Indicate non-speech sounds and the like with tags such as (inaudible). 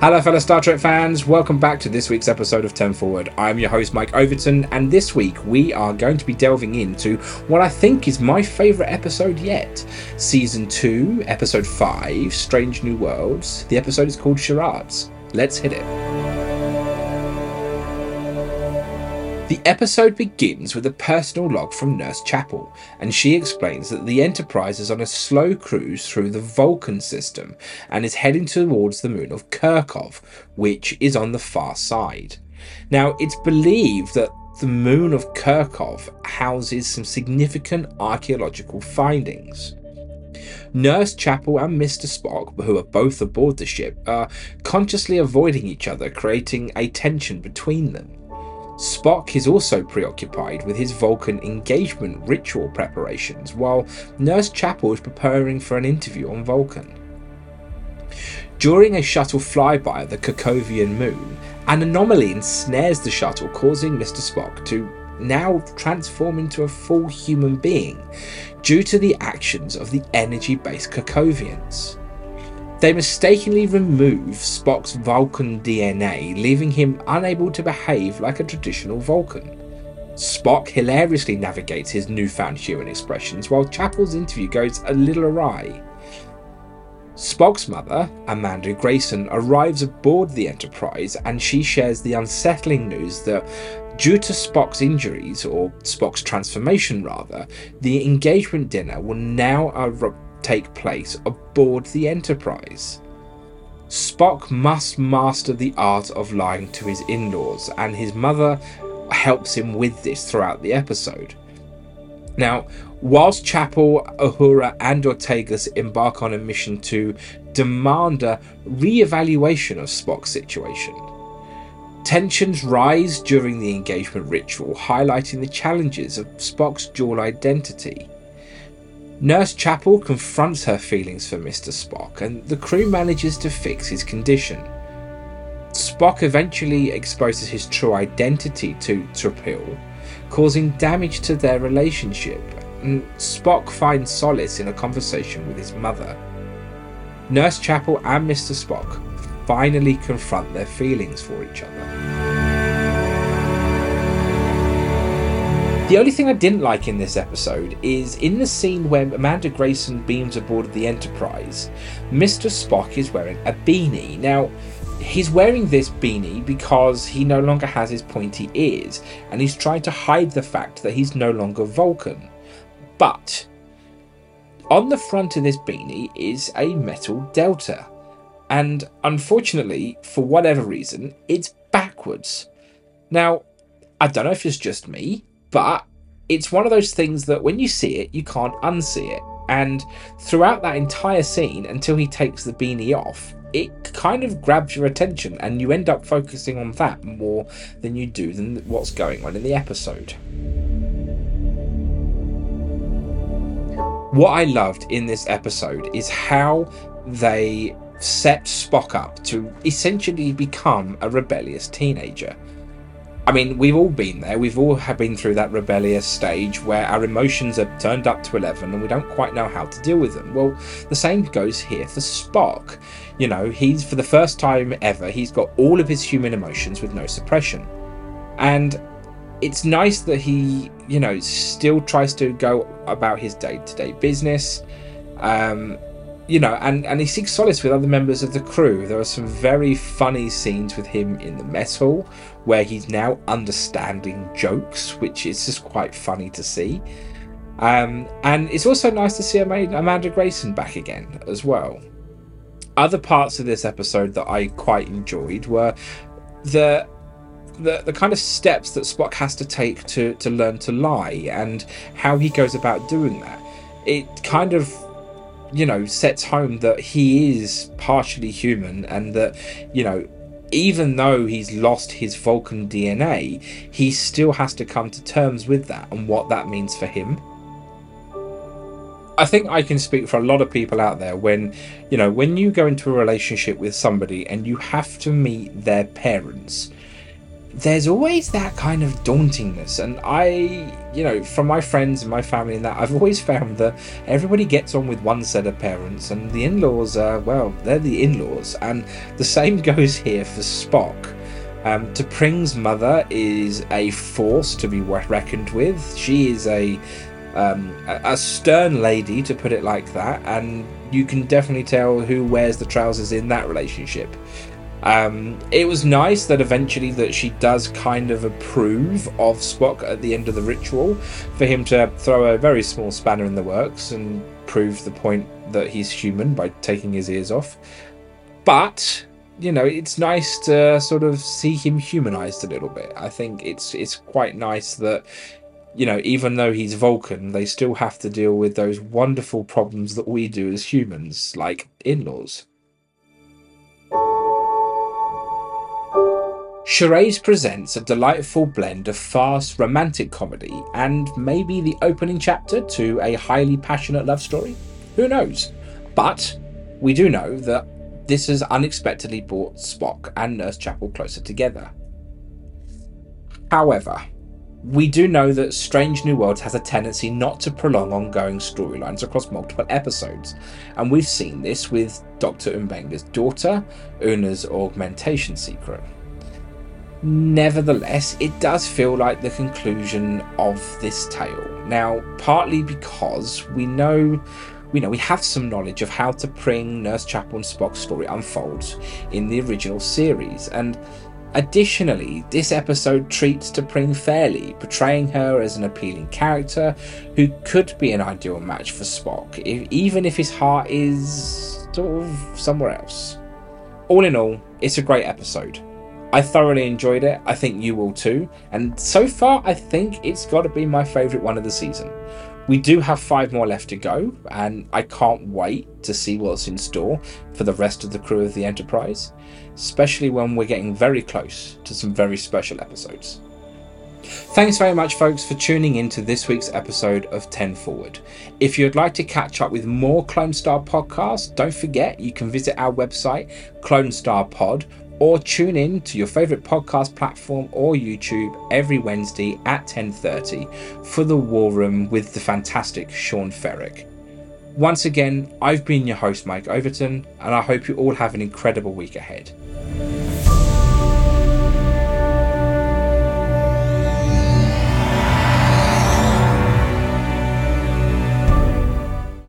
Hello, fellow Star Trek fans. Welcome back to this week's episode of 10 Forward. I'm your host, Mike Overton, and this week we are going to be delving into what I think is my favourite episode yet Season 2, Episode 5, Strange New Worlds. The episode is called Charades. Let's hit it. The episode begins with a personal log from Nurse Chapel, and she explains that the Enterprise is on a slow cruise through the Vulcan system and is heading towards the moon of Kirkov, which is on the far side. Now, it's believed that the moon of Kirkov houses some significant archaeological findings. Nurse Chapel and Mr. Spock, who are both aboard the ship, are consciously avoiding each other, creating a tension between them. Spock is also preoccupied with his Vulcan engagement ritual preparations, while Nurse Chapel is preparing for an interview on Vulcan. During a shuttle flyby of the Kerkovian moon, an anomaly ensnares the shuttle, causing Mr. Spock to now transform into a full human being due to the actions of the energy based Kerkovians. They mistakenly remove Spock's Vulcan DNA, leaving him unable to behave like a traditional Vulcan. Spock hilariously navigates his newfound human expressions, while Chapel's interview goes a little awry. Spock's mother, Amanda Grayson, arrives aboard the Enterprise and she shares the unsettling news that, due to Spock's injuries, or Spock's transformation rather, the engagement dinner will now take place aboard the Enterprise. Spock must master the art of lying to his in laws, and his mother helps him with this throughout the episode. Now, whilst Chapel, Uhura, and Ortegas embark on a mission to demand a re evaluation of Spock's situation, tensions rise during the engagement ritual, highlighting the challenges of Spock's dual identity. Nurse Chapel confronts her feelings for Mr. Spock, and the crew manages to fix his condition. Spock eventually exposes his true identity to T'Pil, causing damage to their relationship, and Spock finds solace in a conversation with his mother. Nurse Chapel and Mr. Spock finally confront their feelings for each other. The only thing I didn't like in this episode is in the scene where Amanda Grayson beams aboard the Enterprise, Mr. Spock is wearing a beanie. Now, he's wearing this beanie because he no longer has his pointy ears, and he's trying to hide the fact that he's no longer Vulcan. But on the front of this beanie is a metal delta, and unfortunately, for whatever reason, it's backwards. Now, I don't know if it's just me, but it's one of those things that when you see it, you can't unsee it. And throughout that entire scene, until he takes the beanie off, it kind of grabs your attention, and you end up focusing on that more than you do than what's going on in the episode. What I loved in this episode is how they set Spock up to essentially become a rebellious teenager. I mean, we've all been there. We've all have been through that rebellious stage where our emotions are turned up to 11 and we don't quite know how to deal with them. Well, the same goes here for Spock. You know, he's, for the first time ever, he's got all of his human emotions with no suppression. And it's nice that he, you know, still tries to go about his day to day business. Um, you know, and, and he seeks solace with other members of the crew. There are some very funny scenes with him in the mess hall where he's now understanding jokes, which is just quite funny to see. Um, and it's also nice to see Amanda Grayson back again as well. Other parts of this episode that I quite enjoyed were the the, the kind of steps that Spock has to take to, to learn to lie and how he goes about doing that. It kind of you know, sets home that he is partially human and that, you know, even though he's lost his Vulcan DNA, he still has to come to terms with that and what that means for him. I think I can speak for a lot of people out there when, you know, when you go into a relationship with somebody and you have to meet their parents, there's always that kind of dauntingness and i you know from my friends and my family and that i've always (laughs) found that everybody gets on with one set of parents and the in-laws are well they're the in-laws and the same (laughs) goes here for spock um, T'Pring's mother is a force to be reckoned with. She is a um, a stern lady, to put it like that, and you can definitely tell who wears the trousers in that relationship. Um, it was nice that eventually that she does kind of approve of Spock at the end of the ritual for him to throw a very small spanner in the works and prove the point that he's human by taking his ears off. But you know, it's nice to sort of see him humanized a little bit. I think it's it's quite nice that you know, even though he's Vulcan, they still have to deal with those wonderful problems that we do as humans, like in-laws. Charades presents a delightful blend of fast romantic comedy and maybe the opening chapter to a highly passionate love story. Who knows? But we do know that this has unexpectedly brought Spock and Nurse Chapel closer together. However, we do know that Strange New Worlds has a tendency not to prolong ongoing storylines across multiple episodes, and we've seen this with Dr. M'Benga's daughter, Una's augmentation secret. Nevertheless, it does feel like the conclusion of this tale. Now, partly because we know we know we have some knowledge of how T'Pring, Nurse Chapel, and Spock's story unfolds in the original series, and additionally, this episode treats T'Pring fairly, portraying her as an appealing character who could be an ideal match for Spock, if, even if his heart is sort of somewhere else. All in all, it's a great episode. I thoroughly enjoyed it. I think you will too. And so far, I think it's got to be my favourite one of the season. We do have five more left to go, and I can't wait to see what's in store for the rest of the crew of the Enterprise, especially when we're getting very close to some very special episodes. Thanks very much, folks, for tuning in to this week's episode of 10 Forward. If you'd like to catch up with more Clone Star podcasts, don't forget you can visit our website, Clone Star Pod, or tune in to your favorite podcast platform or YouTube every Wednesday at 10:30 for the War Room with the fantastic Sean Ferrick. Once again, I've been your host Mike Overton and I hope you all have an incredible week ahead.